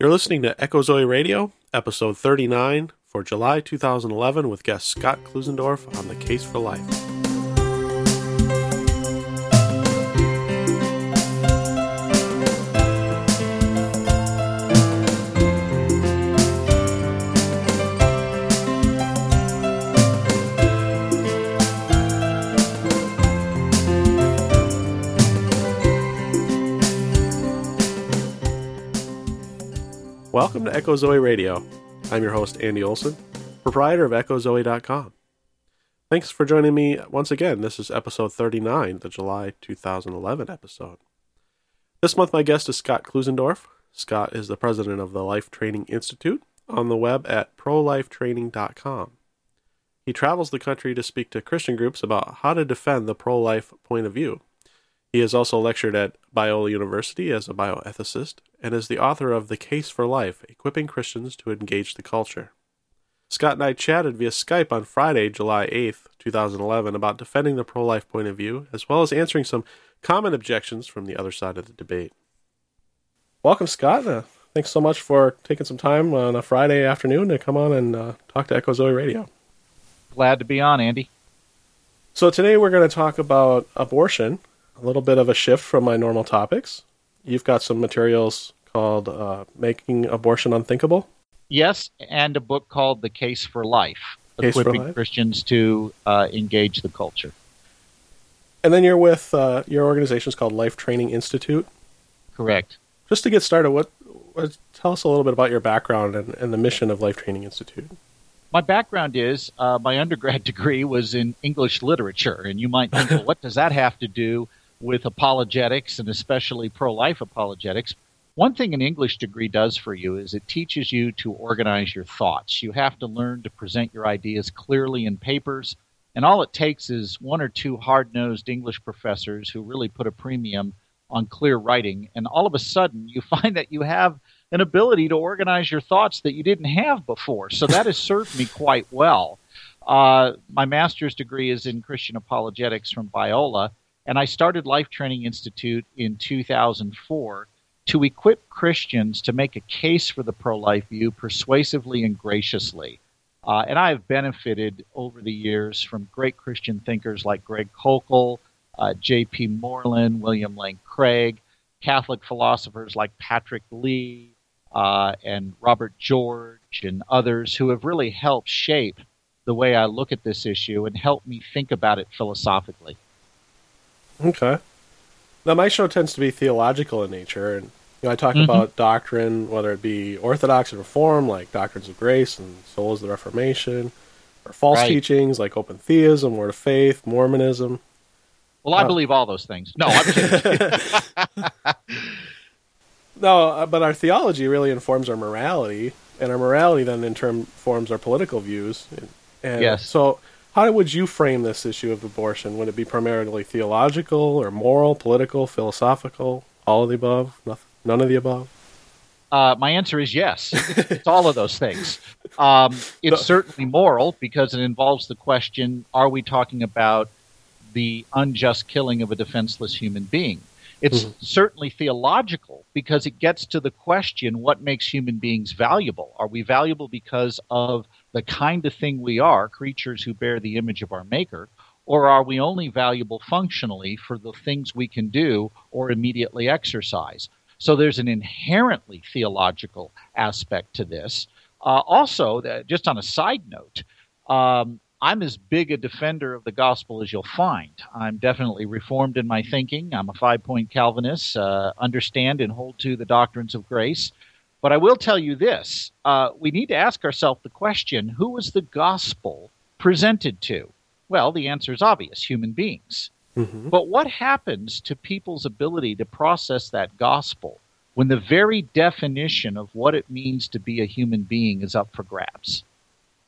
You're listening to Echo Zoe Radio, episode 39 for July 2011 with guest Scott Klusendorf on the Case for Life. Welcome to Echo Zoe Radio. I'm your host, Andy Olson, proprietor of EchoZoe.com. Thanks for joining me once again. This is episode 39, the July 2011 episode. This month, my guest is Scott Klusendorf. Scott is the president of the Life Training Institute on the web at prolifetraining.com. He travels the country to speak to Christian groups about how to defend the pro life point of view. He has also lectured at Biola University as a bioethicist and is the author of The Case for Life Equipping Christians to Engage the Culture. Scott and I chatted via Skype on Friday, July 8th, 2011, about defending the pro life point of view, as well as answering some common objections from the other side of the debate. Welcome, Scott. Uh, thanks so much for taking some time on a Friday afternoon to come on and uh, talk to Echo Zoe Radio. Glad to be on, Andy. So, today we're going to talk about abortion, a little bit of a shift from my normal topics. You've got some materials called uh, Making Abortion Unthinkable. Yes, and a book called The Case for Life, Case for equipping Life. Christians to uh, engage the culture. And then you're with uh, your is called Life Training Institute. Correct. Just to get started, what, what tell us a little bit about your background and, and the mission of Life Training Institute. My background is uh, my undergrad degree was in English literature, and you might think, well, what does that have to do with apologetics and especially pro life apologetics? One thing an English degree does for you is it teaches you to organize your thoughts. You have to learn to present your ideas clearly in papers, and all it takes is one or two hard nosed English professors who really put a premium on clear writing, and all of a sudden you find that you have an ability to organize your thoughts that you didn't have before. So that has served me quite well. Uh, my master's degree is in Christian apologetics from Biola, and I started Life Training Institute in 2004 to equip Christians to make a case for the pro life view persuasively and graciously. Uh, and I have benefited over the years from great Christian thinkers like Greg Koukl, uh, J.P. Moreland, William Lane Craig, Catholic philosophers like Patrick Lee, uh, and Robert George, and others who have really helped shape the way I look at this issue and help me think about it philosophically. Okay. Now, my show tends to be theological in nature, and you know, I talk Mhm. about doctrine, whether it be Orthodox and Reform, like doctrines of grace and solas of the Reformation, or false Right. teachings like open theism, word of faith, Mormonism. Well, I Uh, believe all those things. No, I'm kidding. No, uh, but our theology really informs our morality, and our morality then in turn forms our political views. And, and Yes. So, how would you frame this issue of abortion? Would it be primarily theological, or moral, political, philosophical, all of the above, Noth- none of the above? Uh, my answer is yes. It's all of those things. Um, it's certainly moral because it involves the question: Are we talking about the unjust killing of a defenseless human being? It's Mhm. certainly theological because it gets to the question: What makes human beings valuable? Are we valuable because of the kind of thing we are, creatures who bear the image of our Maker? Or are we only valuable functionally for the things we can do or immediately exercise? So there's an inherently theological aspect to this. Uh, also, uh, just on a side note, um, I'm as big a defender of the gospel as you'll find. I'm definitely reformed in my thinking. I'm a five point Calvinist, uh, understand and hold to the doctrines of grace. But I will tell you this uh, we need to ask ourselves the question who was the gospel presented to? Well, the answer is obvious human beings. Mm-hmm. But what happens to people's ability to process that gospel when the very definition of what it means to be a human being is up for grabs?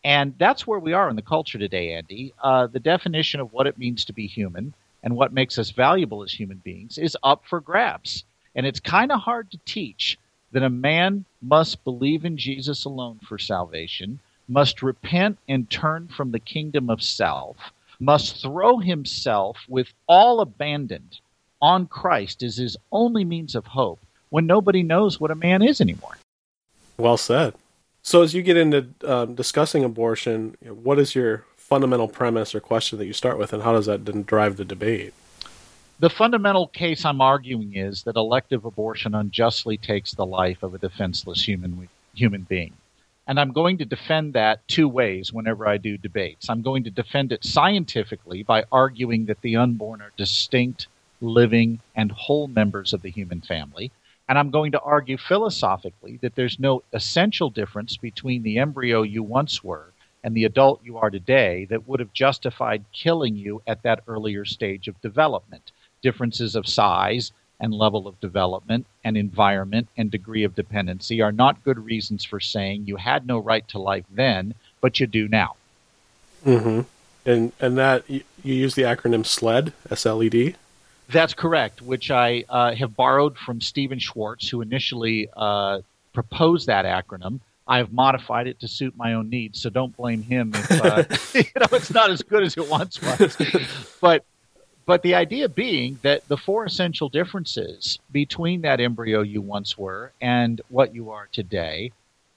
And that's where we are in the culture today, Andy. Uh, the definition of what it means to be human and what makes us valuable as human beings is up for grabs. And it's kind of hard to teach that a man must believe in Jesus alone for salvation, must repent and turn from the kingdom of self, must throw himself with all abandoned on Christ as his only means of hope when nobody knows what a man is anymore. Well said. So, as you get into um, discussing abortion, what is your fundamental premise or question that you start with, and how does that then drive the debate? The fundamental case I'm arguing is that elective abortion unjustly takes the life of a defenseless human human being. And I'm going to defend that two ways whenever I do debates. I'm going to defend it scientifically by arguing that the unborn are distinct, living, and whole members of the human family. And I'm going to argue philosophically that there's no essential difference between the embryo you once were and the adult you are today that would have justified killing you at that earlier stage of development. Differences of size, and level of development and environment and degree of dependency are not good reasons for saying you had no right to life then, but you do now. Mm-hmm. And and that you, use the acronym SLED, S L E D. That's correct, which I uh, have borrowed from Stephen Schwarz, who initially uh, proposed that acronym. I have modified it to suit my own needs, so don't blame him if uh, you know it's not as good as it once was. but but the idea being that the four essential differences between that embryo you once were and what you are today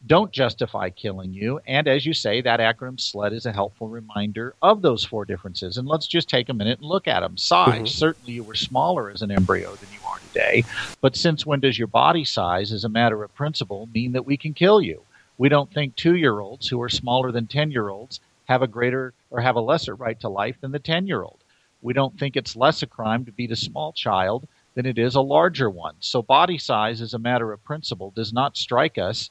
don't justify killing you. And as you say, that acronym SLED is a helpful reminder of those four differences. And let's just take a minute and look at them. Size, mm-hmm. certainly you were smaller as an embryo than you are today. But since when does your body size, as a matter of principle, mean that we can kill you? We don't think two year olds who are smaller than 10 year olds have a greater or have a lesser right to life than the 10 year old. We don't think it's less a crime to beat a small child than it is a larger one. So body size, as a matter of principle, does not strike us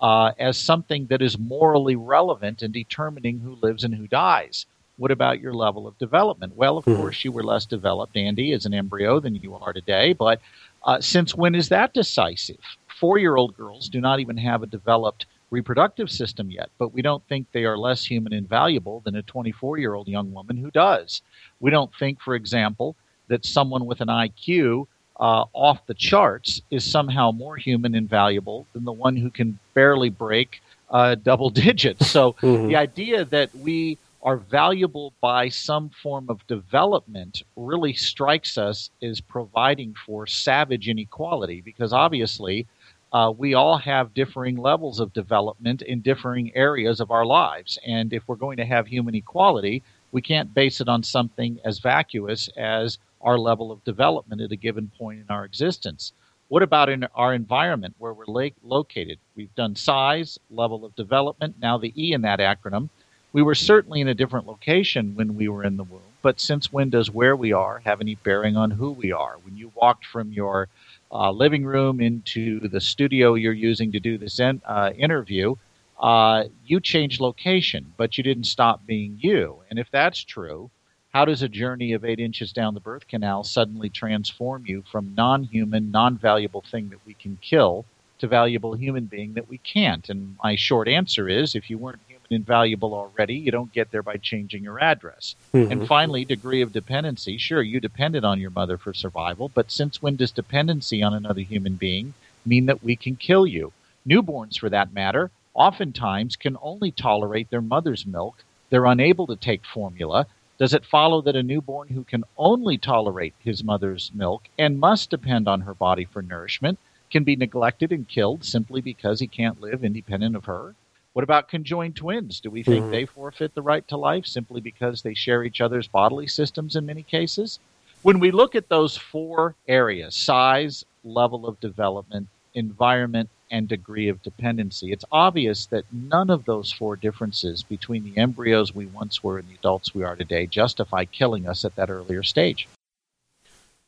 uh, as something that is morally relevant in determining who lives and who dies. What about your level of development? Well, of mm-hmm. course, you were less developed, Andy, as an embryo than you are today. But uh, since when is that decisive? Four year old girls do not even have a developed reproductive system yet, but we don't think they are less human and valuable than a 24 year old young woman who does. We don't think, for example, that someone with an IQ uh, off the charts is somehow more human and valuable than the one who can barely break uh, double digits. So mm-hmm. the idea that we are valuable by some form of development really strikes us as providing for savage inequality because obviously uh, we all have differing levels of development in differing areas of our lives. And if we're going to have human equality, we can't base it on something as vacuous as our level of development at a given point in our existence. What about in our environment where we're la- located? We've done size, level of development, now the E in that acronym. We were certainly in a different location when we were in the womb, but since when does where we are have any bearing on who we are? When you walked from your uh, living room into the studio you're using to do this in, uh, interview, uh, you changed location, but you didn't stop being you. And if that's true, how does a journey of eight inches down the birth canal suddenly transform you from non human, non valuable thing that we can kill to valuable human being that we can't? And my short answer is if you weren't human and valuable already, you don't get there by changing your address. Mm-hmm. And finally, degree of dependency. Sure, you depended on your mother for survival, but since when does dependency on another human being mean that we can kill you? Newborns, for that matter, oftentimes can only tolerate their mother's milk. They're unable to take formula. Does it follow that a newborn who can only tolerate his mother's milk and must depend on her body for nourishment can be neglected and killed simply because he can't live independent of her? What about conjoined twins? Do we think mm-hmm. they forfeit the right to life simply because they share each other's bodily systems in many cases? When we look at those four areas size, level of development, environment, and degree of dependency. It's obvious that none of those four differences between the embryos we once were and the adults we are today justify killing us at that earlier stage.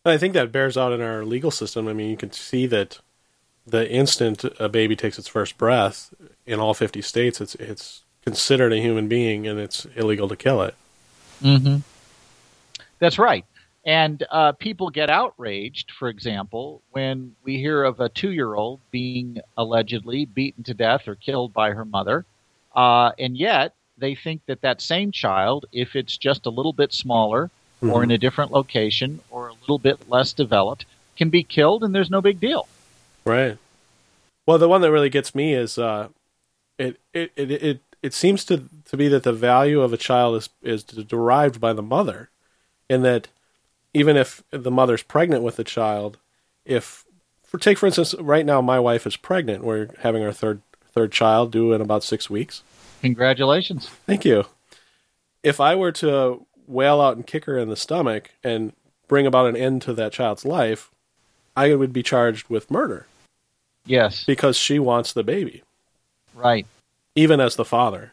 I think that bears out in our legal system. I mean, you can see that the instant a baby takes its first breath in all 50 states, it's it's considered a human being and it's illegal to kill it. Mm-hmm. That's right. And uh, people get outraged, for example, when we hear of a two year old being allegedly beaten to death or killed by her mother. Uh, and yet, they think that that same child, if it's just a little bit smaller mm-hmm. or in a different location or a little bit less developed, can be killed and there's no big deal. Right. Well, the one that really gets me is uh, it, it, it, it, it seems to, to be that the value of a child is, is derived by the mother, and that even if the mother's pregnant with the child, if for take for instance, right now my wife is pregnant. We're having our third third child due in about six weeks. Congratulations. Thank you. If I were to wail out and kick her in the stomach and bring about an end to that child's life, I would be charged with murder. Yes. Because she wants the baby. Right. Even as the father.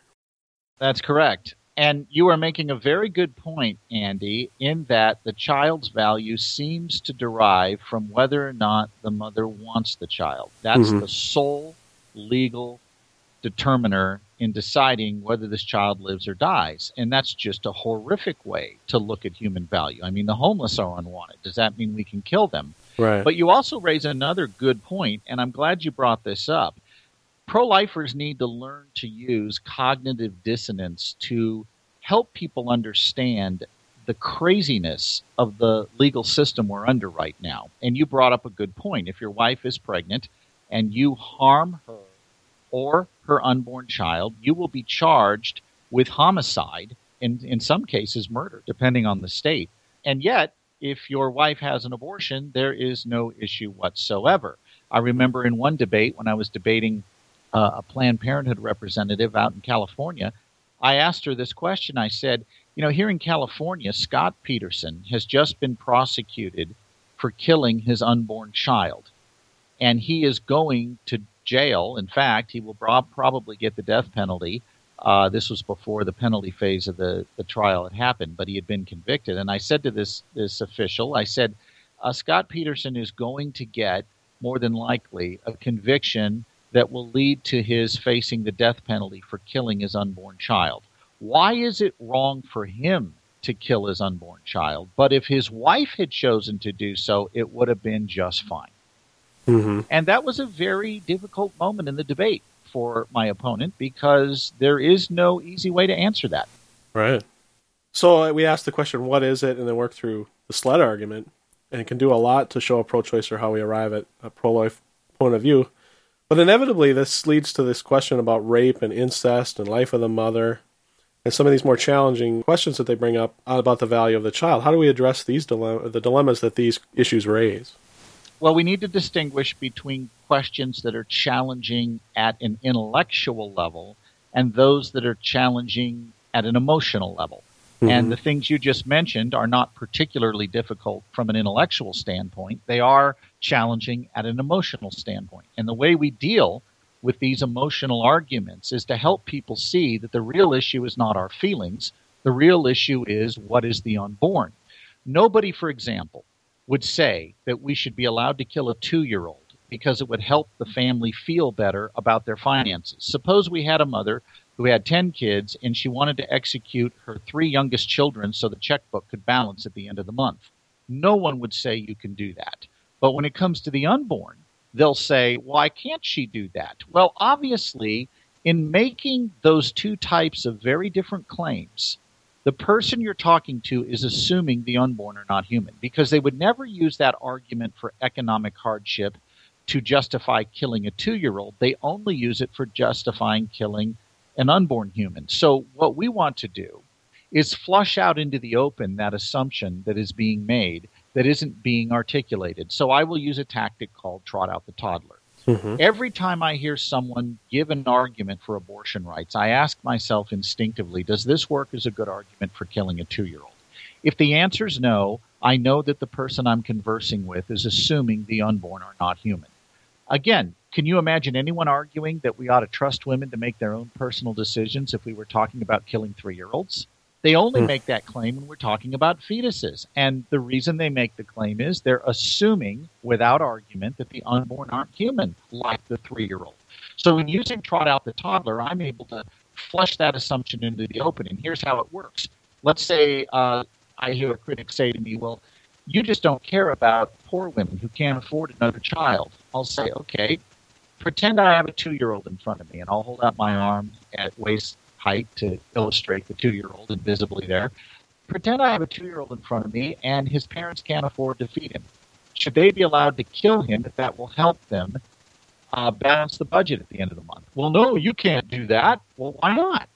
That's correct. And you are making a very good point, Andy, in that the child's value seems to derive from whether or not the mother wants the child. That's mm-hmm. the sole legal determiner in deciding whether this child lives or dies. And that's just a horrific way to look at human value. I mean, the homeless are unwanted. Does that mean we can kill them? Right. But you also raise another good point, and I'm glad you brought this up. Pro lifers need to learn to use cognitive dissonance to help people understand the craziness of the legal system we're under right now. And you brought up a good point. If your wife is pregnant and you harm her or her unborn child, you will be charged with homicide and in some cases murder, depending on the state. And yet, if your wife has an abortion, there is no issue whatsoever. I remember in one debate when I was debating uh, a Planned Parenthood representative out in California, I asked her this question. I said, You know, here in California, Scott Peterson has just been prosecuted for killing his unborn child. And he is going to jail. In fact, he will probably get the death penalty. Uh, this was before the penalty phase of the, the trial had happened, but he had been convicted. And I said to this, this official, I said, uh, Scott Peterson is going to get, more than likely, a conviction that will lead to his facing the death penalty for killing his unborn child. Why is it wrong for him to kill his unborn child? But if his wife had chosen to do so, it would have been just fine. Mm-hmm. And that was a very difficult moment in the debate for my opponent because there is no easy way to answer that. Right. So uh, we asked the question, what is it? And then work through the SLED argument. And it can do a lot to show a pro choicer how we arrive at a pro life point of view. But inevitably, this leads to this question about rape and incest and life of the mother and some of these more challenging questions that they bring up about the value of the child. How do we address these dilemma, the dilemmas that these issues raise? Well, we need to distinguish between questions that are challenging at an intellectual level and those that are challenging at an emotional level. Mm-hmm. And the things you just mentioned are not particularly difficult from an intellectual standpoint. They are challenging at an emotional standpoint. And the way we deal with these emotional arguments is to help people see that the real issue is not our feelings. The real issue is what is the unborn. Nobody, for example, would say that we should be allowed to kill a two year old because it would help the family feel better about their finances. Suppose we had a mother who had 10 kids and she wanted to execute her three youngest children so the checkbook could balance at the end of the month. No one would say you can do that. But when it comes to the unborn, they'll say, why can't she do that? Well, obviously, in making those two types of very different claims, the person you're talking to is assuming the unborn are not human because they would never use that argument for economic hardship to justify killing a two year old. They only use it for justifying killing an unborn human. So, what we want to do is flush out into the open that assumption that is being made that isn't being articulated. So, I will use a tactic called trot out the toddler. Mm-hmm. Every time I hear someone give an argument for abortion rights, I ask myself instinctively, does this work as a good argument for killing a two year old? If the answer is no, I know that the person I'm conversing with is assuming the unborn are not human. Again, can you imagine anyone arguing that we ought to trust women to make their own personal decisions if we were talking about killing three year olds? They only mm. make that claim when we're talking about fetuses. And the reason they make the claim is they're assuming, without argument, that the unborn aren't human, like the three year old. So in using Trot Out the Toddler, I'm able to flush that assumption into the open. And here's how it works. Let's say uh, I hear a critic say to me, well, you just don't care about poor women who can't afford another child. I'll say, okay, pretend I have a two year old in front of me, and I'll hold out my arm at waist height to illustrate the two year old invisibly there. Pretend I have a two year old in front of me and his parents can't afford to feed him. Should they be allowed to kill him if that will help them uh, balance the budget at the end of the month? Well, no, you can't do that. Well, why not?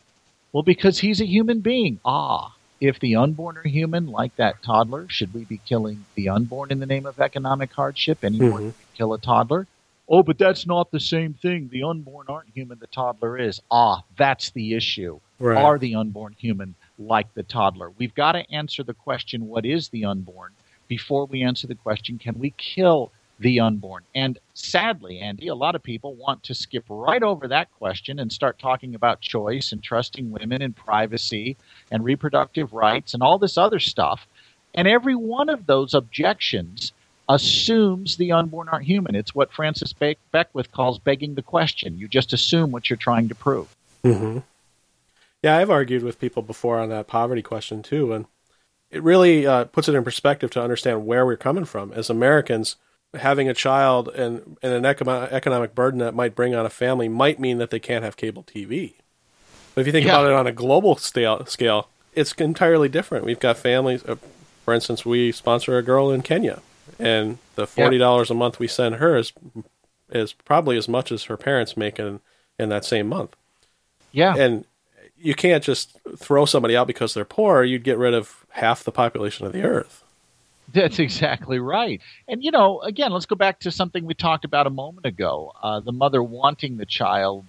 Well, because he's a human being. Ah, if the unborn are human, like that toddler, should we be killing the unborn in the name of economic hardship any more mm-hmm. than we kill a toddler? Oh, but that's not the same thing. The unborn aren't human, the toddler is. Ah, that's the issue. Right. Are the unborn human like the toddler? We've got to answer the question, what is the unborn, before we answer the question, can we kill the unborn? And sadly, Andy, a lot of people want to skip right over that question and start talking about choice and trusting women and privacy and reproductive rights and all this other stuff. And every one of those objections assumes the unborn aren't human. It's what Francis Be- Beckwith calls begging the question. You just assume what you're trying to prove. Mm-hmm. Yeah, I've argued with people before on that poverty question too, and it really uh, puts it in perspective to understand where we're coming from as Americans. Having a child and, and an economic, economic burden that might bring on a family might mean that they can't have cable TV. But if you think Yeah. about it on a global scale, scale, it's entirely different. We've got families. Uh, for instance, we sponsor a girl in Kenya, and the forty dollars a month we send her is is probably as much as her parents make in in that same month. Yeah. And you can't just throw somebody out because they're poor. You'd get rid of half the population of the earth. That's exactly right. And, you know, again, let's go back to something we talked about a moment ago uh, the mother wanting the child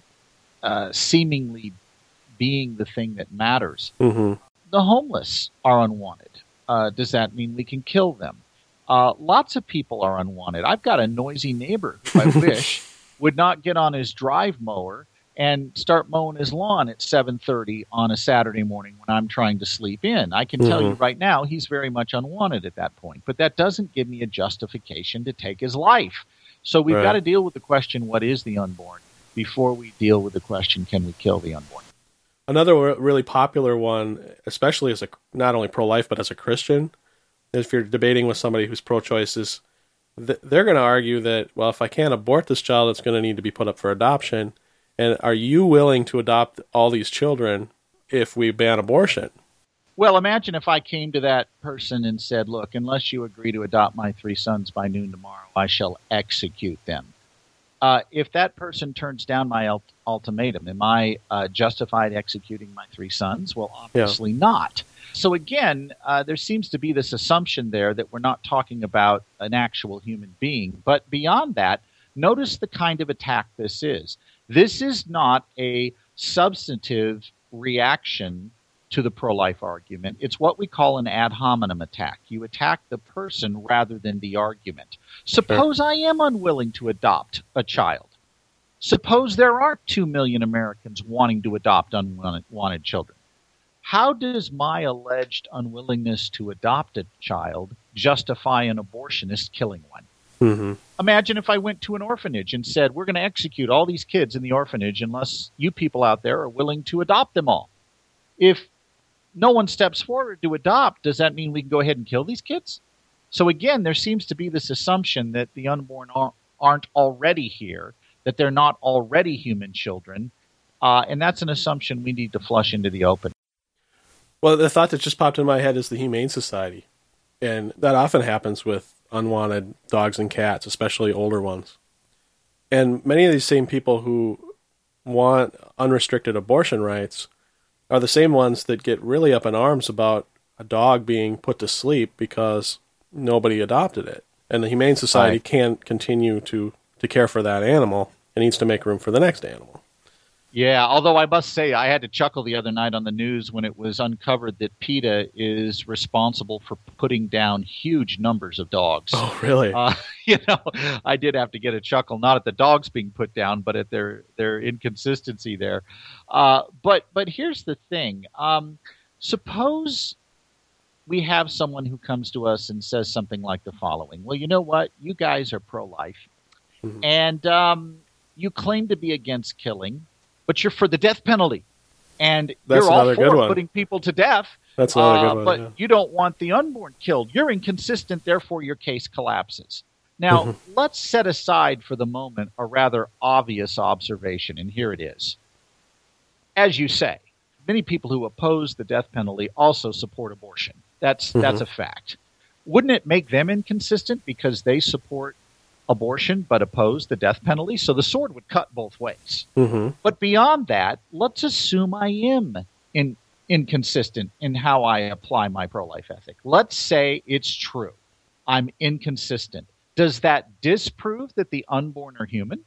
uh, seemingly being the thing that matters. Mm-hmm. The homeless are unwanted. Uh, does that mean we can kill them? Uh, lots of people are unwanted. I've got a noisy neighbor who I wish would not get on his drive mower and start mowing his lawn at 7:30 on a Saturday morning when I'm trying to sleep in. I can tell you right now he's very much unwanted at that point, but that doesn't give me a justification to take his life. So we've Right. got to deal with the question what is the unborn before we deal with the question can we kill the unborn? Another really popular one, especially as a not only pro-life but as a Christian, if you're debating with somebody who's pro-choice, is th- they're going to argue that well, if I can't abort this child, it's going to need to be put up for adoption. And are you willing to adopt all these children if we ban abortion? Well, imagine if I came to that person and said, Look, unless you agree to adopt my three sons by noon tomorrow, I shall execute them. Uh, if that person turns down my ult- ultimatum, am I uh, justified executing my three sons? Well, obviously not. So, again, uh, there seems to be this assumption there that we're not talking about an actual human being. But beyond that, notice the kind of attack this is. This is not a substantive reaction to the pro life argument. It's what we call an ad hominem attack. You attack the person rather than the argument. Suppose I am unwilling to adopt a child. Suppose there are 2 million Americans wanting to adopt unwanted children. How does my alleged unwillingness to adopt a child justify an abortionist killing one? Mm-hmm. Imagine if I went to an orphanage and said, We're going to execute all these kids in the orphanage unless you people out there are willing to adopt them all. If no one steps forward to adopt, does that mean we can go ahead and kill these kids? So again, there seems to be this assumption that the unborn aren't already here, that they're not already human children, uh, and that's an assumption we need to flush into the open. Well, the thought that just popped in my head is the Humane Society. And that often happens with unwanted dogs and cats, especially older ones. And many of these same people who want unrestricted abortion rights are the same ones that get really up in arms about a dog being put to sleep because nobody adopted it. And the Humane Society Right. can't continue to, to care for that animal. It needs to make room for the next animal. Yeah, although I must say, I had to chuckle the other night on the news when it was uncovered that PETA is responsible for putting down huge numbers of dogs. Oh, really? Uh, you know, I did have to get a chuckle, not at the dogs being put down, but at their their inconsistency there. Uh, but but here's the thing: um, suppose we have someone who comes to us and says something like the following: Well, you know what? You guys are pro-life, Mhm. and um, you claim to be against killing, but you're for the death penalty, and That's you're all for putting people to death. That's another Uh, good one. but yeah. you don't want the unborn killed. You're inconsistent, therefore your case collapses. Now, let's set aside for the moment a rather obvious observation, and here it is. As you say, many people who oppose the death penalty also support abortion. That's Mhm. that's a fact. Wouldn't it make them inconsistent because they support abortion but oppose the death penalty? So the sword would cut both ways. hmm But beyond that, let's assume I am in, inconsistent in how I apply my pro life ethic. Let's say it's true. I'm inconsistent. Does that disprove that the unborn are human?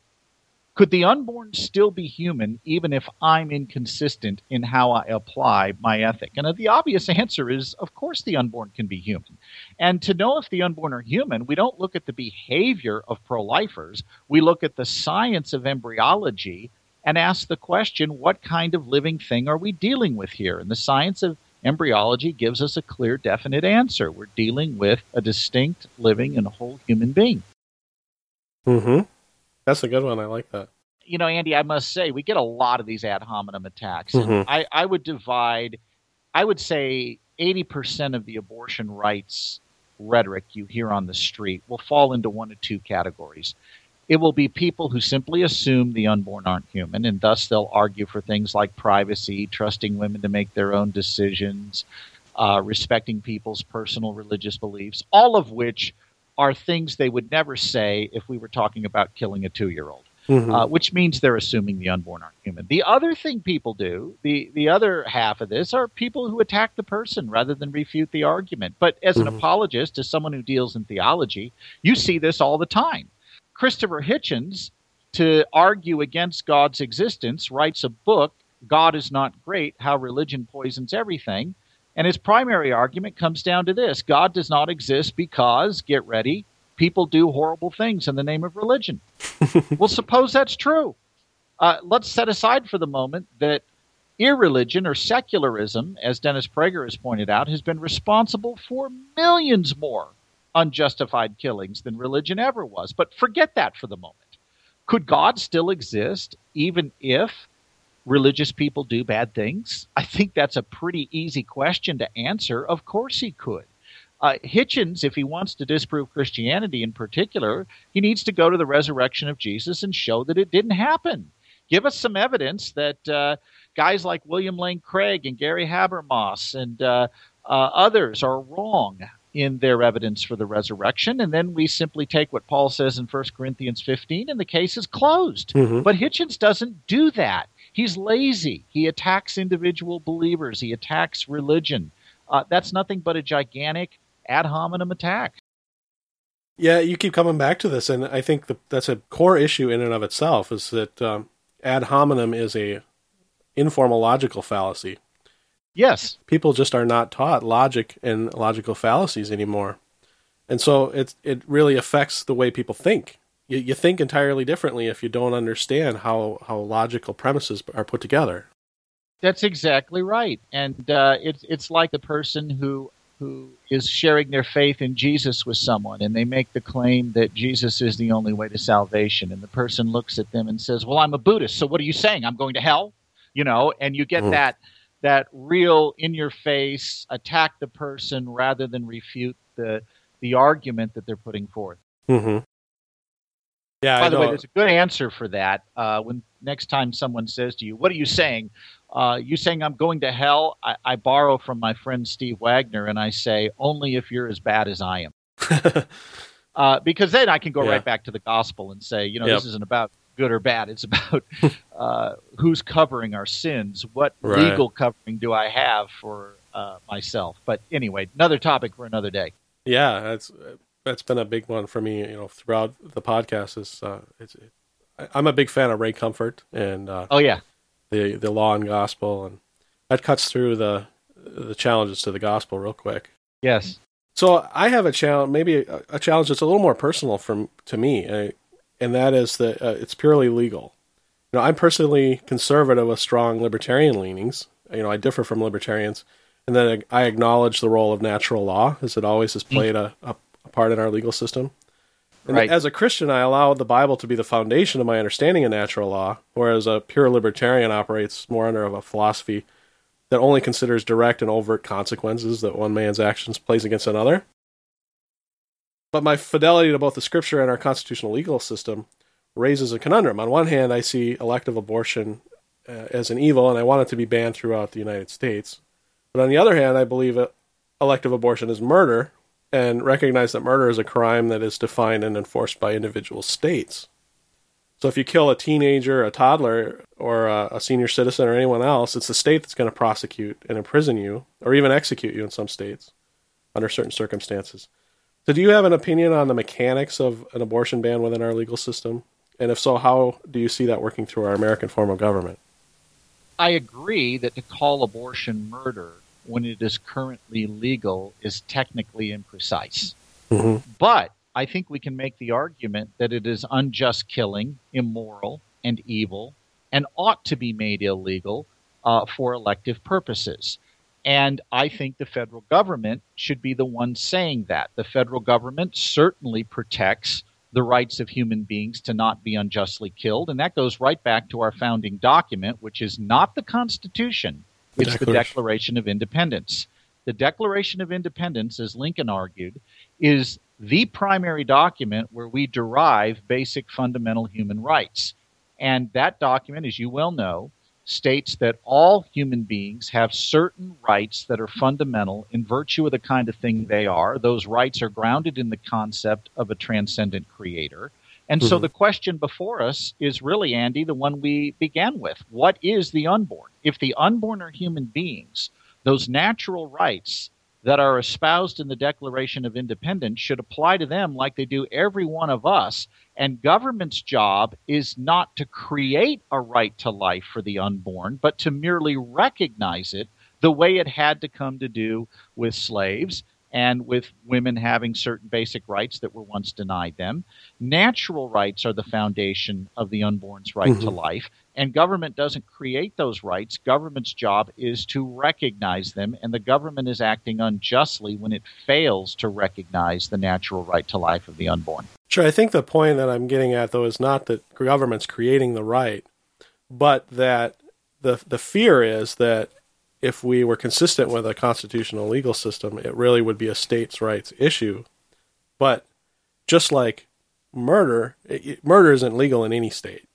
Could the unborn still be human even if I'm inconsistent in how I apply my ethic? And the obvious answer is, of course, the unborn can be human. And to know if the unborn are human, we don't look at the behavior of pro lifers, we look at the science of embryology and ask the question what kind of living thing are we dealing with here? And the science of embryology gives us a clear, definite answer. We're dealing with a distinct, living, and whole human being. Mm hmm. That's a good one. I like that. You know, Andy, I must say, we get a lot of these ad hominem attacks. Mm-hmm. I, I would divide, I would say 80% of the abortion rights rhetoric you hear on the street will fall into one of two categories. It will be people who simply assume the unborn aren't human, and thus they'll argue for things like privacy, trusting women to make their own decisions, uh, respecting people's personal religious beliefs, all of which are things they would never say if we were talking about killing a two year old. Mm-hmm. Uh, which means they're assuming the unborn aren't human. The other thing people do, the, the other half of this, are people who attack the person rather than refute the argument. But as mm-hmm. an apologist, as someone who deals in theology, you see this all the time. Christopher Hitchens, to argue against God's existence, writes a book, God is Not Great How Religion Poisons Everything. And his primary argument comes down to this God does not exist because, get ready, people do horrible things in the name of religion. well, suppose that's true. Uh, let's set aside for the moment that irreligion or secularism, as Dennis Prager has pointed out, has been responsible for millions more unjustified killings than religion ever was. But forget that for the moment. Could God still exist even if religious people do bad things? I think that's a pretty easy question to answer. Of course he could. Uh, Hitchens, if he wants to disprove Christianity in particular, he needs to go to the resurrection of Jesus and show that it didn't happen. Give us some evidence that uh, guys like William Lane Craig and Gary Habermas and uh, uh others are wrong in their evidence for the resurrection, and then we simply take what Paul says in 1 Corinthians 15, and the case is closed. Mm-hmm. But Hitchens doesn't do that. He's lazy. He attacks individual believers. He attacks religion. Uh, that's nothing but a gigantic ad hominem attack. Yeah, you keep coming back to this, and I think the, that's a core issue in and of itself. Is that um, ad hominem is a informal logical fallacy. Yes, people just are not taught logic and logical fallacies anymore, and so it it really affects the way people think you, you think entirely differently if you don't understand how, how logical premises are put together. That's exactly right, and uh, it's it's like the person who who is sharing their faith in Jesus with someone, and they make the claim that Jesus is the only way to salvation, and the person looks at them and says, "Well, I'm a Buddhist, so what are you saying? I'm going to hell?" You know, and you get mm. that that real in your face attack the person rather than refute the the argument that they're putting forth. Mm-hmm. Yeah. By I the know. way, there's a good answer for that. Uh, when next time someone says to you, "What are you saying?" Uh, you saying I'm going to hell? I, I, borrow from my friend Steve Wagner, and I say, "Only if you're as bad as I am." uh, because then I can go yeah. right back to the gospel and say, you know, yep. this isn't about good or bad. It's about uh, who's covering our sins. What right. legal covering do I have for uh, myself? But anyway, another topic for another day. Yeah, that's that's been a big one for me. You know, throughout the podcast is uh, it's. It, I'm a big fan of Ray Comfort and uh, oh yeah, the the law and gospel, and that cuts through the the challenges to the gospel real quick. Yes. So I have a challenge, maybe a, a challenge that's a little more personal from to me, uh, and that is that uh, it's purely legal. You know, I'm personally conservative with strong libertarian leanings. You know, I differ from libertarians, and then I acknowledge the role of natural law, as it always has mm. played a, a part in our legal system. And right. as a Christian, I allow the Bible to be the foundation of my understanding of natural law, whereas a pure libertarian operates more under a philosophy that only considers direct and overt consequences that one man's actions place against another. But my fidelity to both the scripture and our constitutional legal system raises a conundrum. On one hand, I see elective abortion uh, as an evil, and I want it to be banned throughout the United States. But on the other hand, I believe elective abortion is murder, and recognize that murder is a crime that is defined and enforced by individual states. So if you kill a teenager, a toddler, or a, a, senior citizen or anyone else, it's the state that's going to prosecute and imprison you, or even execute you in some states under certain circumstances. So, do you have an opinion on the mechanics of an abortion ban within our legal system? And if so, how do you see that working through our American form of government? I agree that to call abortion murder when it is currently legal is technically imprecise. Mm-hmm. But I think we can make the argument that it is unjust killing, immoral, and evil, and ought to be made illegal uh, for elective purposes. And I think the federal government should be the one saying that. The federal government certainly protects the rights of human beings to not be unjustly killed. And that goes right back to our founding document, which is not the Constitution, it's Declaration. the Declaration of Independence. The Declaration of Independence, as Lincoln argued, is the primary document where we derive basic fundamental human rights. And that document, as you well know, states that all human beings have certain rights that are fundamental in virtue of the kind of thing they are. Those rights are grounded in the concept of a transcendent creator. And mm-hmm. so the question before us is really, Andy, the one we began with. What is the unborn? If the unborn are human beings, those natural rights that are espoused in the Declaration of Independence should apply to them like they do every one of us. And government's job is not to create a right to life for the unborn, but to merely recognize it the way it had to come to do with slaves and with women having certain basic rights that were once denied them. Natural rights are the foundation of the unborn's right mm-hmm. to life, and government doesn't create those rights. Government's job is to recognize them, and the government is acting unjustly when it fails to recognize the natural right to life of the unborn. Sure. I think the point that I'm getting at, though, is not that government's creating the right, but that the the fear is that if we were consistent with a constitutional legal system, it really would be a states' rights issue. But just like murder, it, murder isn't legal in any state.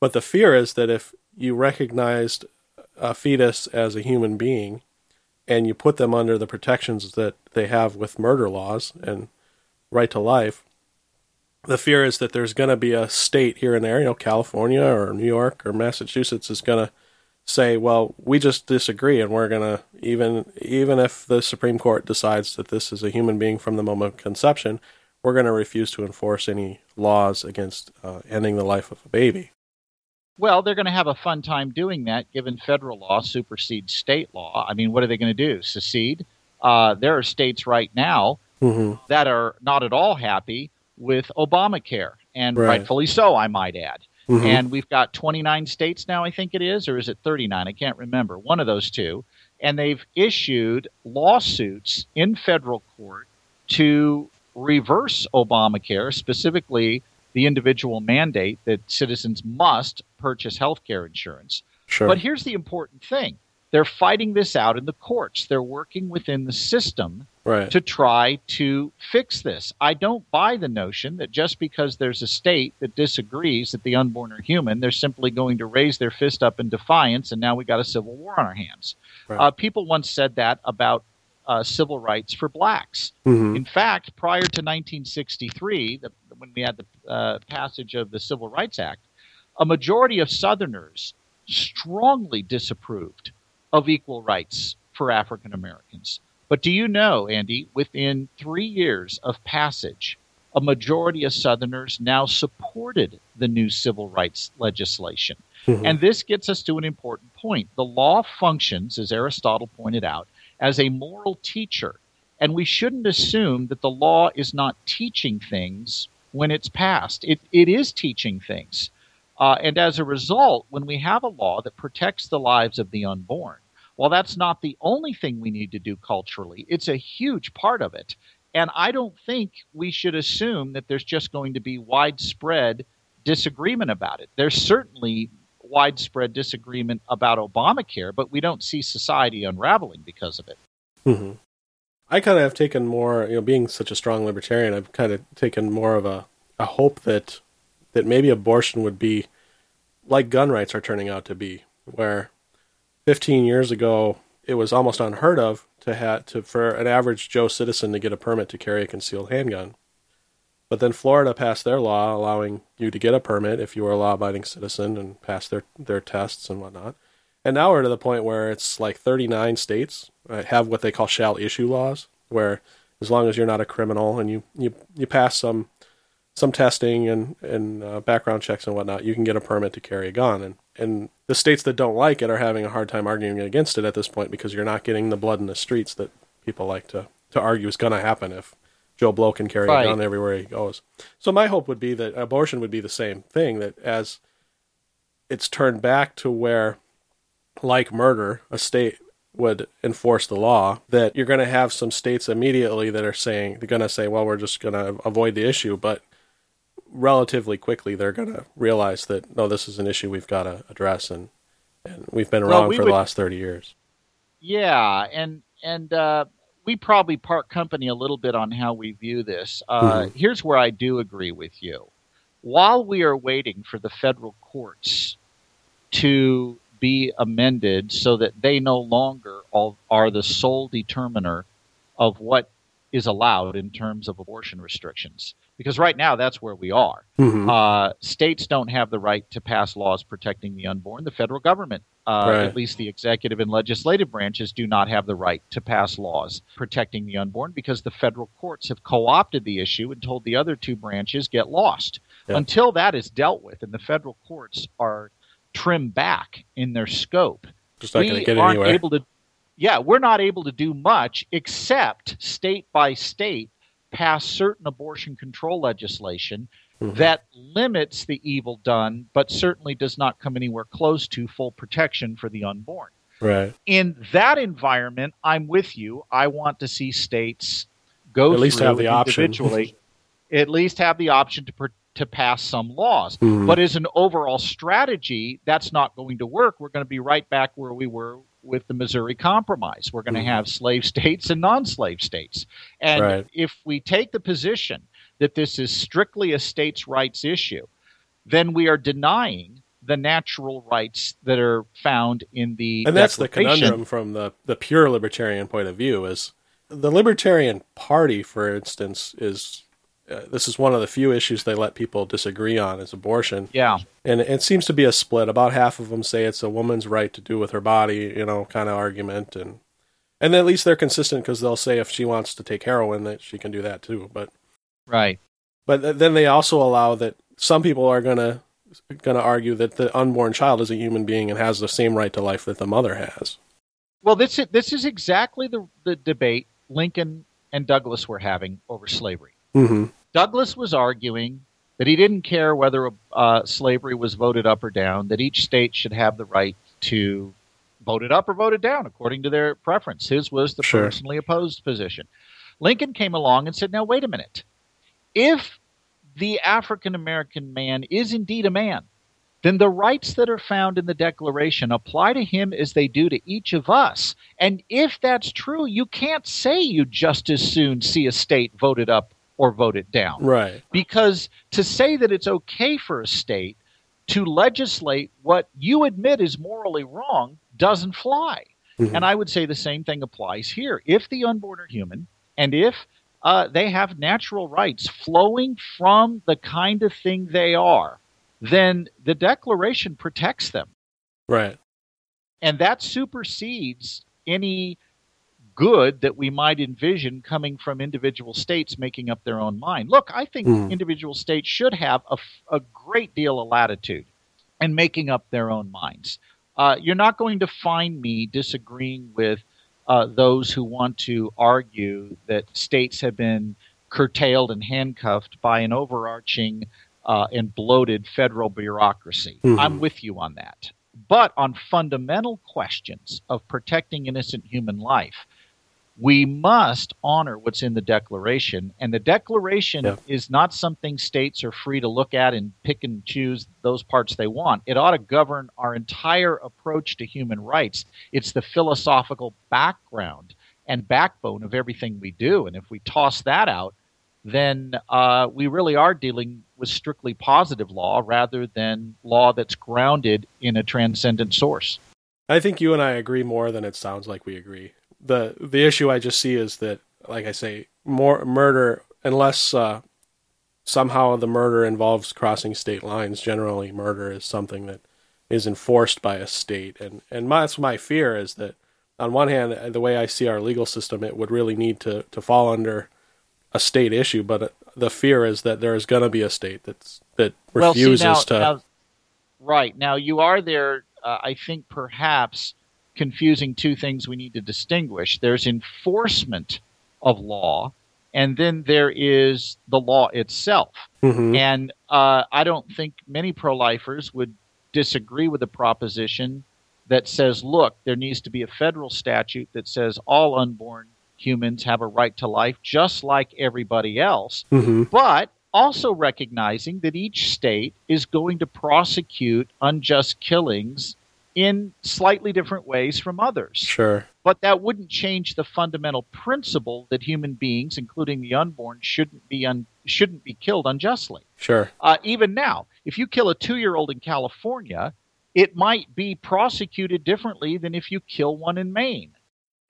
But the fear is that if you recognized a fetus as a human being and you put them under the protections that they have with murder laws and right to life, the fear is that there's going to be a state here and there, you know, California or New York or Massachusetts is going to say, well, we just disagree, and we're gonna even even if the Supreme Court decides that this is a human being from the moment of conception, we're gonna refuse to enforce any laws against uh, ending the life of a baby. Well, they're going to have a fun time doing that, given federal law supersedes state law. I mean, what are they going to do? Secede? Uh, there are states right now mm-hmm. that are not at all happy with Obamacare, and right. rightfully so, I might add. Mm-hmm. And we've got 29 states now, I think it is, or is it 39? I can't remember. One of those two. And they've issued lawsuits in federal court to reverse Obamacare, specifically the individual mandate that citizens must purchase health care insurance. Sure. But here's the important thing they're fighting this out in the courts. They're working within the system right. to try to fix this. I don't buy the notion that just because there's a state that disagrees that the unborn are human, they're simply going to raise their fist up in defiance, and now we got a civil war on our hands. Right. Uh, people once said that about uh, civil rights for blacks. Mm-hmm. In fact, prior to 1963, the, when we had the uh, passage of the Civil Rights Act, a majority of Southerners strongly disapproved of equal rights for African Americans. But do you know, Andy, within three years of passage, a majority of Southerners now supported the new civil rights legislation. Mm-hmm. And this gets us to an important point. The law functions, as Aristotle pointed out, as a moral teacher. And we shouldn't assume that the law is not teaching things when it's passed. It, it is teaching things. Uh, and as a result, when we have a law that protects the lives of the unborn, while that's not the only thing we need to do culturally, it's a huge part of it. And I don't think we should assume that there's just going to be widespread disagreement about it. There's certainly widespread disagreement about Obamacare, but we don't see society unraveling because of it. Mm-hmm. I kind of have taken more, you know, being such a strong libertarian, I've kind of taken more of a, a hope that that maybe abortion would be like gun rights are turning out to be, where 15 years ago, it was almost unheard of to have to for an average Joe citizen to get a permit to carry a concealed handgun. But then Florida passed their law allowing you to get a permit if you were a law-abiding citizen and pass their their tests and whatnot. And now we're to the point where it's like 39 states have what they call shall issue laws, where as long as you're not a criminal and you you you pass some some testing and and uh, background checks and whatnot, you can get a permit to carry a gun. And and the states that don't like it are having a hard time arguing against it at this point because you're not getting the blood in the streets that people like to to argue is going to happen if Joe Blow can carry right. a gun everywhere he goes. So my hope would be that abortion would be the same thing. That as it's turned back to where, like murder, a state would enforce the law, that you're going to have some states immediately that are saying, they're going to say, well, we're just going to avoid the issue. But relatively quickly, they're going to realize that, no, this is an issue we've got to address. And, and we've been around well, we for would, the last 30 years. Yeah. And, and, uh, we probably part company a little bit on how we view this. Uh, mm-hmm. Here's where I do agree with you. While we are waiting for the federal courts to be amended so that they no longer are the sole determiner of what is allowed in terms of abortion restrictions. Because right now, that's where we are. Mm-hmm. Uh, states don't have the right to pass laws protecting the unborn. The federal government, uh, right. at least the executive and legislative branches, do not have the right to pass laws protecting the unborn because the federal courts have co opted the issue and told the other two branches get lost. Yeah. Until that is dealt with and the federal courts are trimmed back in their scope. Just to get anywhere. Able to, yeah, we're not able to do much except state by state pass certain abortion control legislation mm-hmm. that limits the evil done, but certainly does not come anywhere close to full protection for the unborn. Right. In that environment, I'm with you. I want to see states go at least have the individually, option. at least have the option to to pass some laws. Mm-hmm. But as an overall strategy, that's not going to work. We're going to be right back where we were with the Missouri Compromise. We're going mm-hmm. to have slave states and non slave states. And right. if we take the position that this is strictly a states' rights issue, then we are denying the natural rights that are found in the and that's the conundrum from the, the pure libertarian point of view is the libertarian party for instance is uh, this is one of the few issues they let people disagree on is abortion. Yeah. And it seems to be a split. About half of them say it's a woman's right to do with her body, you know, kind of argument and and at least they're consistent because they'll say if she wants to take heroin that she can do that too, but Right. But then they also allow that some people are going to going to argue that the unborn child is a human being and has the same right to life that the mother has. Well, this is, this is exactly the the debate Lincoln and Douglas were having over slavery. Mm-hmm. Douglas was arguing that he didn't care whether uh, slavery was voted up or down, that each state should have the right to vote it up or vote it down according to their preference. His was the sure. personally opposed position. Lincoln came along and said, Now, wait a minute. If the African American man is indeed a man, then the rights that are found in the Declaration apply to him as they do to each of us. And if that's true, you can't say you just as soon see a state voted up or vote it down. Right. Because to say that it's okay for a state to legislate what you admit is morally wrong doesn't fly. Mm-hmm. And I would say the same thing applies here. If the unborn are human, and if uh, they have natural rights flowing from the kind of thing they are, then the Declaration protects them. Right. And that supersedes any good that we might envision coming from individual states making up their own mind. Look, I think mm. individual states should have a, a, great deal of latitude in making up their own minds. Uh, you're not going to find me disagreeing with uh, those who want to argue that states have been curtailed and handcuffed by an overarching uh, and bloated federal bureaucracy. Mm-hmm. I'm with you on that. But on fundamental questions of protecting innocent human life, we must honor what's in the Declaration. And the Declaration yeah. is not something states are free to look at and pick and choose those parts they want. It ought to govern our entire approach to human rights. It's the philosophical background and backbone of everything we do. And if we toss that out, then uh, we really are dealing with strictly positive law rather than law that's grounded in a transcendent source. I think you and I agree more than it sounds like we agree the the issue I just see is that, like I say, more murder unless uh, somehow the murder involves crossing state lines. Generally, murder is something that is enforced by a state, and and my, that's my fear is that on one hand, the way I see our legal system, it would really need to to fall under a state issue, but uh, the fear is that there is going to be a state that's that refuses Well, see, now- to. now- right now, you are there. Uh, I think perhaps confusing two things we need to distinguish. There's enforcement of law, and then there is the law itself. Mhm. And uh, I don't think many pro-lifers would disagree with the proposition that says, look, there needs to be a federal statute that says all unborn humans have a right to life, just like everybody else Mhm. but also recognizing that each state is going to prosecute unjust killings in slightly different ways from others. Sure. But that wouldn't change the fundamental principle that human beings, including the unborn, shouldn't be un- shouldn't be killed unjustly. Sure. Uh, even now, if you kill a two-year-old in California, it might be prosecuted differently than if you kill one in Maine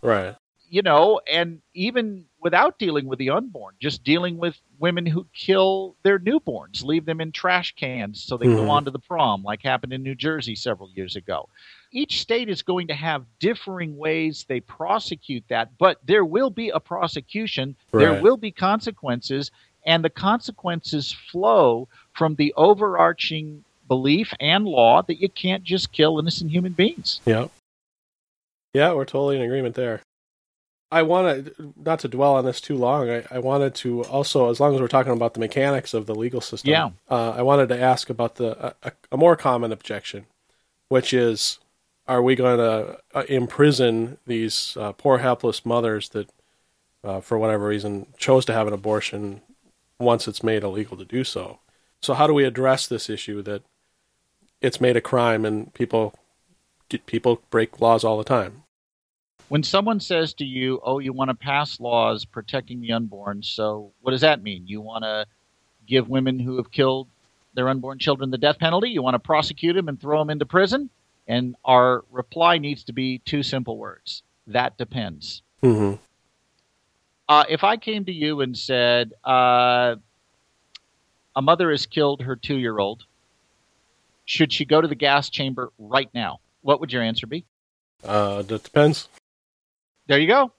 Right. You know, and even without dealing with the unborn, just dealing with women who kill their newborns, leave them in trash cans so they Mhm. go on to the prom, like happened in New Jersey several years ago. Each state is going to have differing ways they prosecute that, but there will be a prosecution, there will be consequences, and the consequences flow from the overarching belief and law that you can't just kill innocent human beings. Yeah. Yeah, we're totally in agreement there. I want to not to dwell on this too long. I, I wanted to also, as long as we're talking about the mechanics of the legal system, Yeah. uh, I wanted to ask about the a, a more common objection, which is, are we going to uh, imprison these uh, poor helpless mothers that, uh, for whatever reason, chose to have an abortion once it's made illegal to do so? So how do we address this issue that it's made a crime and people people break laws all the time? When someone says to you, "Oh, you want to pass laws protecting the unborn," so what does that mean? You want to give women who have killed their unborn children the death penalty? You want to prosecute them and throw them into prison? And our reply needs to be two simple words: that depends. Mm-hmm. Uh, if I came to you and said, uh, "A mother has killed her two-year-old," should she go to the gas chamber right now? What would your answer be? Uh, that depends. There you go.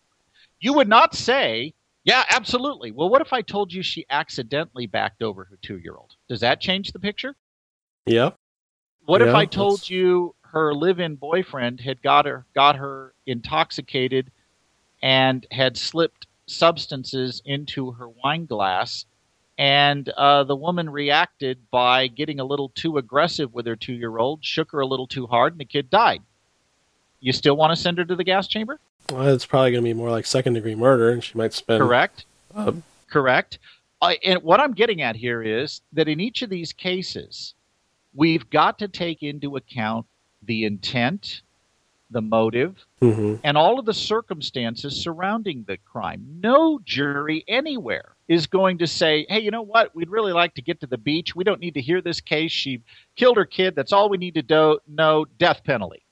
You would not say, yeah, absolutely. Well, what if I told you she accidentally backed over her two year old? Does that change the picture? Yeah. What if I told that's- you her live in boyfriend had got her got her intoxicated and had slipped substances into her wine glass and uh, the woman reacted by getting a little too aggressive with her two year old, shook her a little too hard, and the kid died. You still want to send her to the gas chamber? Well, it's probably going to be more like second degree murder, and she might spend. Correct. Uh, Correct. Uh, and what I'm getting at here is that in each of these cases, we've got to take into account the intent, the motive, mhm. and all of the circumstances surrounding the crime. No jury anywhere is going to say, hey, you know what? We'd really like to get to the beach. We don't need to hear this case. She killed her kid. That's all we need to do. No death penalty.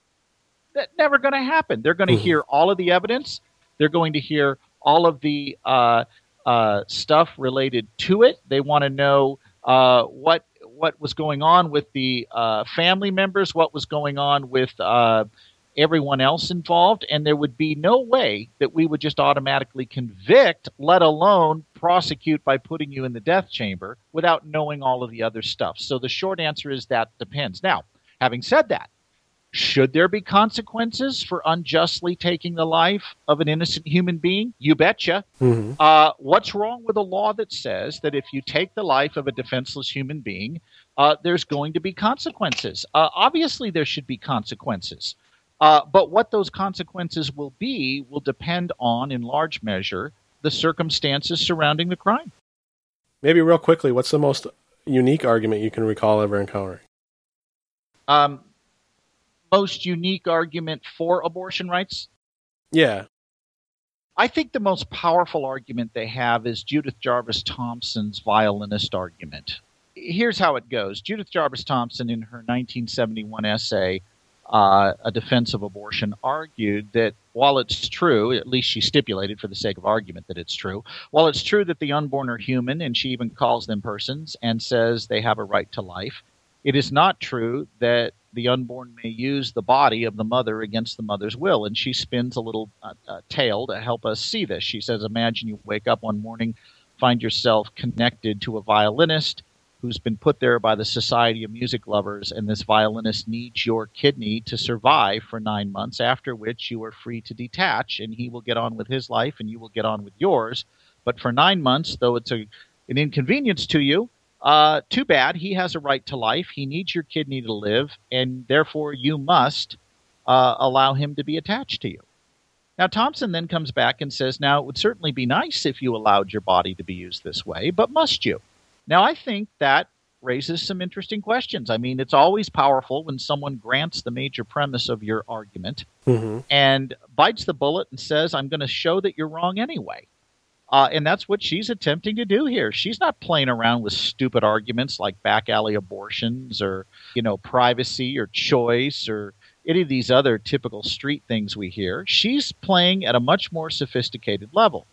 That's never going to happen. They're going to Mhm. hear all of the evidence. They're going to hear all of the uh, uh, stuff related to it. They want to know uh, what what was going on with the uh, family members, what was going on with uh, everyone else involved, and there would be no way that we would just automatically convict, let alone prosecute by putting you in the death chamber without knowing all of the other stuff. So the short answer is that depends. Now, having said that, should there be consequences for unjustly taking the life of an innocent human being? You betcha. Mhm. Uh, what's wrong with a law that says that if you take the life of a defenseless human being, uh, there's going to be consequences? Uh, obviously, there should be consequences. Uh, but what those consequences will be will depend on, in large measure, the circumstances surrounding the crime. Maybe real quickly, what's the most unique argument you can recall ever encountering? Um, most unique argument for abortion rights? Yeah. I think the most powerful argument they have is Judith Jarvis Thomson's violinist argument. Here's how it goes Judith Jarvis Thomson, in her 1971 essay, uh, A Defense of Abortion, argued that while it's true, at least she stipulated for the sake of argument that it's true, while it's true that the unborn are human, and she even calls them persons and says they have a right to life, it is not true that the unborn may use the body of the mother against the mother's will. And she spins a little uh, uh, tale to help us see this. She says, Imagine you wake up one morning, find yourself connected to a violinist who's been put there by the Society of Music Lovers, and this violinist needs your kidney to survive for nine months, after which you are free to detach, and he will get on with his life and you will get on with yours. But for nine months, though it's a, an inconvenience to you, uh, too bad. He has a right to life. He needs your kidney to live, and therefore you must uh, allow him to be attached to you. Now, Thomson then comes back and says, Now, it would certainly be nice if you allowed your body to be used this way, but must you? Now, I think that raises some interesting questions. I mean, it's always powerful when someone grants the major premise of your argument mm-hmm. and bites the bullet and says, I'm going to show that you're wrong anyway. Uh, and that's what she's attempting to do here. She's not playing around with stupid arguments like back alley abortions or, you know, privacy or choice or any of these other typical street things we hear. She's playing at a much more sophisticated level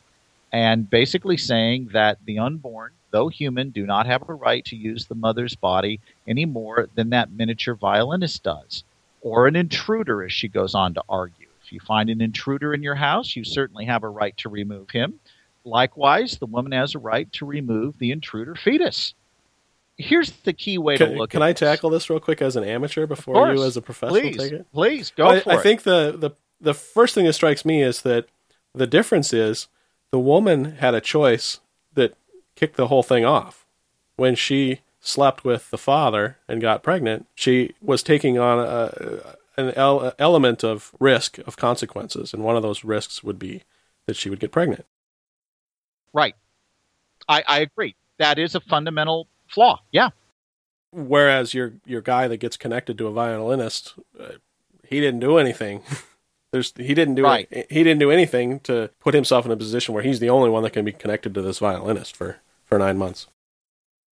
and basically saying that the unborn, though human, do not have a right to use the mother's body any more than that miniature violinist does, or an intruder, as she goes on to argue. If you find an intruder in your house, you certainly have a right to remove him. Likewise, the woman has a right to remove the intruder fetus here's the key way can, to look. At it. Can I this. tackle this real quick as an amateur before you, as a professional, please, take it? Please go I, for I it. I think the, the the first thing that strikes me is that the difference is the woman had a choice that kicked the whole thing off when she slept with the father and got pregnant. She was taking on a, an el- element of risk of consequences, and one of those risks would be that she would get pregnant. Right. I, I agree. That is a fundamental flaw. Yeah. Whereas your your guy that gets connected to a violinist, uh, he didn't do anything. There's he didn't do right. he didn't do anything to put himself in a position where he's the only one that can be connected to this violinist for for nine months.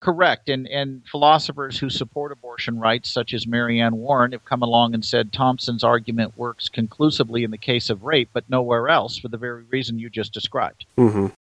Correct, and and philosophers who support abortion rights, such as Mary Anne Warren, have come along and said Thomson's argument works conclusively in the case of rape, but nowhere else for the very reason you just described. Mm-hmm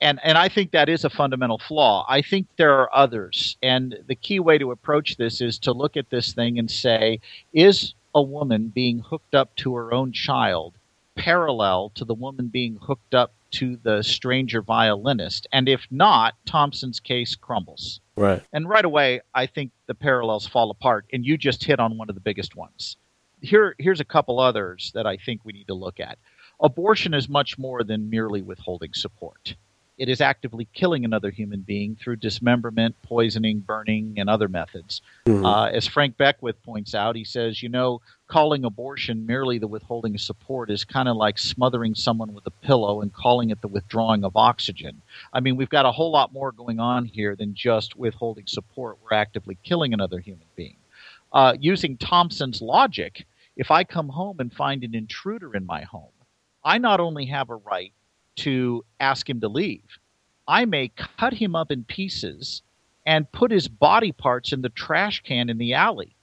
and and I think that is a fundamental flaw. I think there are others, and the key way to approach this is to look at this thing and say, is a woman being hooked up to her own child parallel to the woman being hooked up to the stranger violinist? And if not, Thomson's case crumbles. Right. And right away, I think the parallels fall apart, and you just hit on one of the biggest ones. Here, here's a couple others that I think we need to look at. Abortion is much more than merely withholding support it is actively killing another human being through dismemberment, poisoning, burning, and other methods. Mm-hmm. Uh, as Frank Beckwith points out, he says, you know, calling abortion merely the withholding of support is kind of like smothering someone with a pillow and calling it the withdrawing of oxygen. I mean, we've got a whole lot more going on here than just withholding support. We're actively killing another human being. Uh, using Thomson's logic, if I come home and find an intruder in my home, I not only have a right to ask him to leave. I may cut him up in pieces and put his body parts in the trash can in the alley.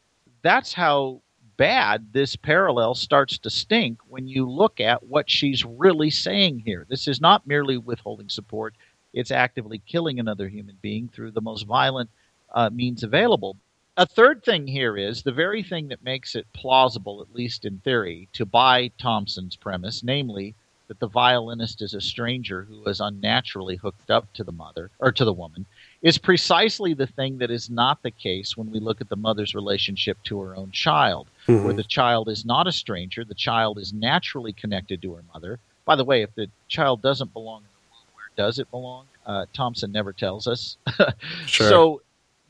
That's how bad this parallel starts to stink when you look at what she's really saying here. This is not merely withholding support, it's actively killing another human being through the most violent uh, means available. A third thing here is the very thing that makes it plausible, at least in theory, to buy Thomson's premise, namely that the violinist is a stranger who is unnaturally hooked up to the mother or to the woman is precisely the thing that is not the case when we look at the mother's relationship to her own child, mm-hmm. where the child is not a stranger, the child is naturally connected to her mother. By the way, if the child doesn't belong in the womb, where does it belong? Uh, Thomson never tells us. sure. So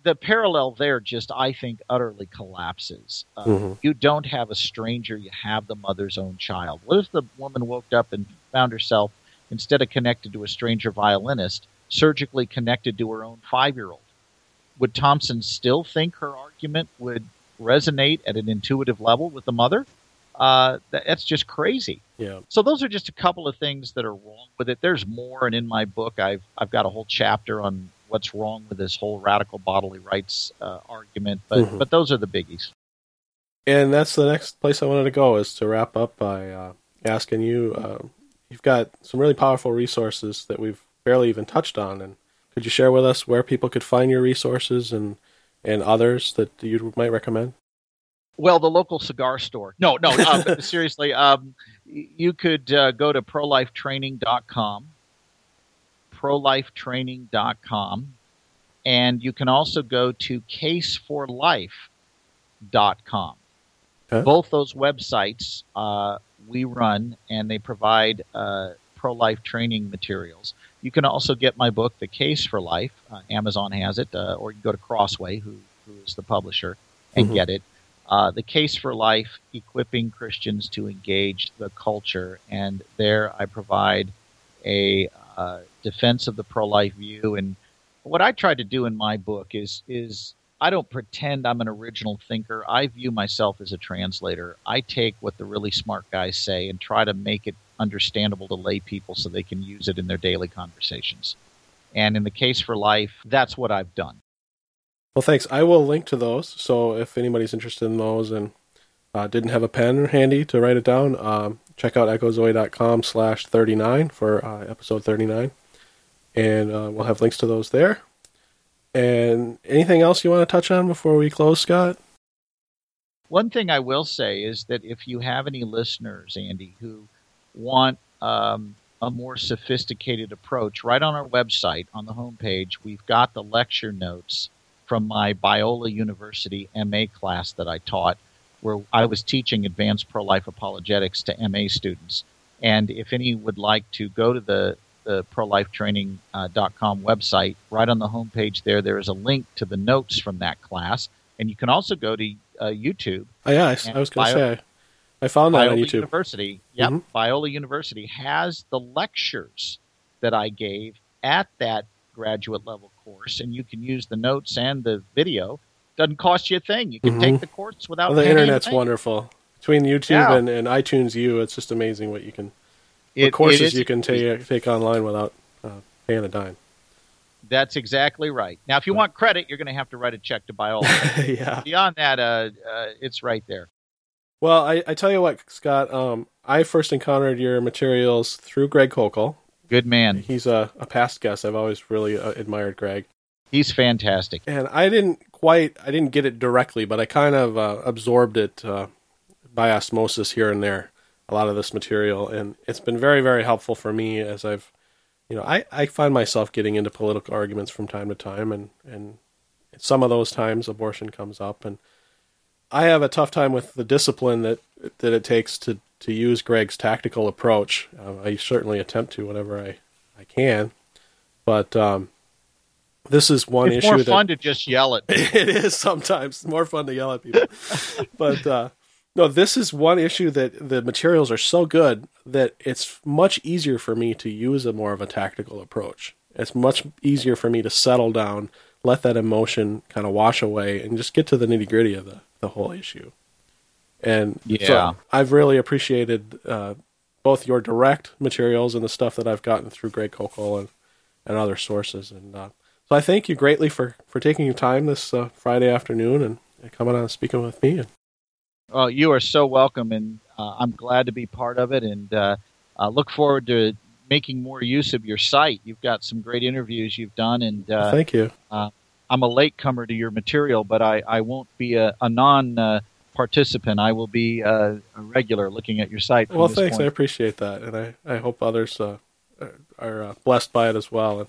the parallel there just, I think, utterly collapses. Uh, mm-hmm. You don't have a stranger, you have the mother's own child. What if the woman woke up and found herself, instead of connected to a stranger violinist, surgically connected to her own five year old? Would Thomson still think her argument would resonate at an intuitive level with the mother? Uh, that's just crazy. Yeah. So those are just a couple of things that are wrong with it. There's more, and in my book, I've I've got a whole chapter on what's wrong with this whole radical bodily rights uh, argument. But mm-hmm. but those are the biggies. And that's the next place I wanted to go is to wrap up by uh, asking you. Uh, you've got some really powerful resources that we've barely even touched on, and could you share with us where people could find your resources and and others that you might recommend? Well, the local cigar store. No, no, um, seriously. Um, you could uh, go to prolifetraining.com prolifetraining.com. And you can also go to caseforlife.com. Okay. Both those websites uh, we run, and they provide uh, pro life training materials. You can also get my book, The Case for Life. Uh, Amazon has it, uh, or you can go to Crossway, who, who is the publisher, and Mhm. get it. Uh, the Case for Life, equipping Christians to engage the culture. And there I provide a uh, defense of the pro life view. And what I try to do in my book is, is I don't pretend I'm an original thinker. I view myself as a translator. I take what the really smart guys say and try to make it understandable to lay people so they can use it in their daily conversations. And in the case for life, that's what I've done. Well, thanks. I will link to those. So if anybody's interested in those and uh, didn't have a pen handy to write it down, um, check out echozoe.com slash 39 for uh, episode 39. And uh, we'll have links to those there. And anything else you want to touch on before we close, Scott? One thing I will say is that if you have any listeners, Andy, who want um, a more sophisticated approach, right on our website, on the homepage, we've got the lecture notes from my Biola University MA class that I taught, where I was teaching advanced pro life apologetics to MA students. And if any would like to go to the, the prolifetraining.com website, right on the homepage there, there is a link to the notes from that class. And you can also go to uh, YouTube. Oh, yeah, I, I was going to say. I found that on YouTube. University, yep, Mhm. Biola University has the lectures that I gave at that graduate level course, and you can use the notes and the video. Doesn't cost you a thing. You can Mhm. take the course without. Well, the internet's wonderful. Between YouTube Yeah. and, and iTunes U, it's just amazing what you can, It- courses you can take, take online without uh, paying a dime. That's exactly right. Now, if you want credit, you're going to have to write a check to Biola. yeah. Beyond that, uh, uh, it's right there. Well, I, I tell you what, Scott, um, I first encountered your materials through Greg Koukl. Good man. He's a, a past guest. I've always really uh, admired Greg. He's fantastic. And I didn't quite, I didn't get it directly, but I kind of uh, absorbed it uh, by osmosis here and there, a lot of this material. And it's been very, very helpful for me as I've, you know, I, I find myself getting into political arguments from time to time. And, and some of those times abortion comes up. And I have a tough time with the discipline that, that it takes to, to use Greg's tactical approach. Uh, I certainly attempt to whenever I, I can. But um, this is one issue it's issue more that fun to just yell at. it is sometimes more fun to yell at people. but uh, no, this is one issue that the materials are so good that it's much easier for me to use a more of a tactical approach. It's much easier for me to settle down, let that emotion kind of wash away, and just get to the nitty gritty of the, the whole issue. And Yeah. so I've really appreciated uh, both your direct materials and the stuff that I've gotten through Greg Koukl and, and other sources. And uh, so I thank you greatly for, for taking your time this uh, Friday afternoon and, and coming on and speaking with me. And Well, you are so welcome, and uh, I'm glad to be part of it. And uh, uh, look forward to making more use of your site. You've got some great interviews you've done, and uh, thank you. I'm a latecomer to your material, but I, I won't be a, a non uh, participant. I will be uh, a regular looking at your site. Well, thanks. I appreciate that, and I, I hope others uh, are- are uh, blessed by it as well. And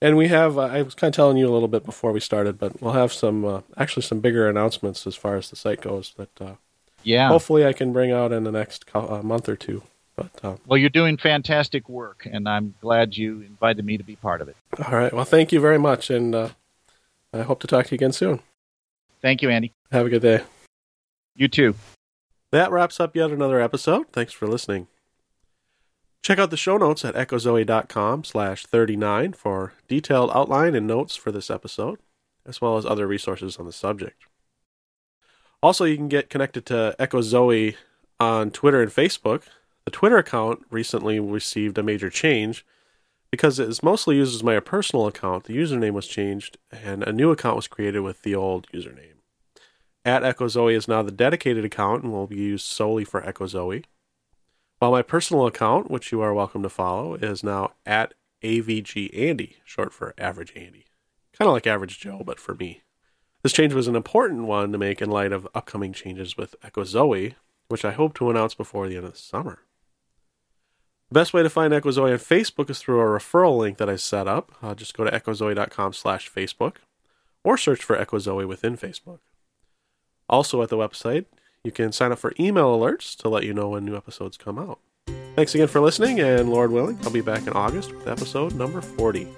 and we have uh, I was kind of telling you a little bit before we started, but we'll have some uh, actually some bigger announcements as far as the site goes that uh, yeah. hopefully I can bring out in the next co- uh, month or two. But uh, Well, you're doing fantastic work, and I'm glad you invited me to be part of it. all right, well, thank you very much, and uh, I hope to talk to you again soon. Thank you, Andy. Have a good day. You too. That wraps up yet another episode. Thanks for listening. Check out the show notes at echozoe.com slash 39 for detailed outline and notes for this episode, as well as other resources on the subject. Also, you can get connected to Echozoe on Twitter and Facebook. The Twitter account recently received a major change because it is mostly used as my personal account. The username was changed, and a new account was created with the old username. At Echozoe is now the dedicated account and will be used solely for Echozoe. While my personal account, which you are welcome to follow, is now at AVGAndy, short for Average Andy. Kind of like Average Joe, but for me. This change was an important one to make in light of upcoming changes with Echozoe, which I hope to announce before the end of the summer. The best way to find Echozoe on Facebook is through a referral link that I set up. Uh, just go to echozoe.com slash Facebook or search for Echozoe within Facebook. Also at the website, you can sign up for email alerts to let you know when new episodes come out. Thanks again for listening, and Lord willing, I'll be back in August with episode number 40.